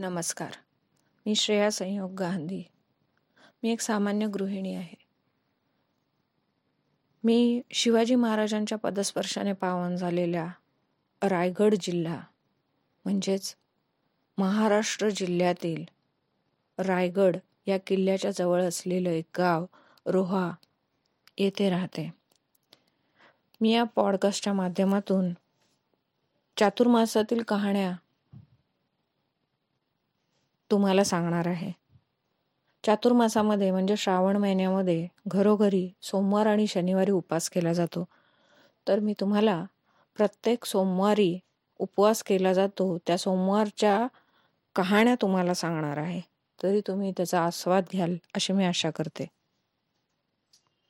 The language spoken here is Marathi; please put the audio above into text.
नमस्कार. मी श्रेया संयोग गांधी. मी एक सामान्य गृहिणी आहे. मी शिवाजी महाराजांच्या पदस्पर्शाने पावन झालेल्या रायगड जिल्हा म्हणजेच महाराष्ट्र जिल्ह्यातील रायगड या किल्ल्याच्या जवळ असलेलं एक गाव रोहा येथे राहते. मी या पॉडकास्टच्या माध्यमातून चातुर्मासातील कहाण्या तुम्हाला सांगणार आहे. चातुर्मासामध्ये म्हणजे श्रावण महिन्यामध्ये घरोघरी सोमवार आणि शनिवारी उपवास केला जातो. तर मी तुम्हाला प्रत्येक सोमवारी उपवास केला जातो त्या सोमवारच्या कहाण्या तुम्हाला सांगणार आहे. तरी तुम्ही त्याचा आस्वाद घ्याल अशी मी आशा करते.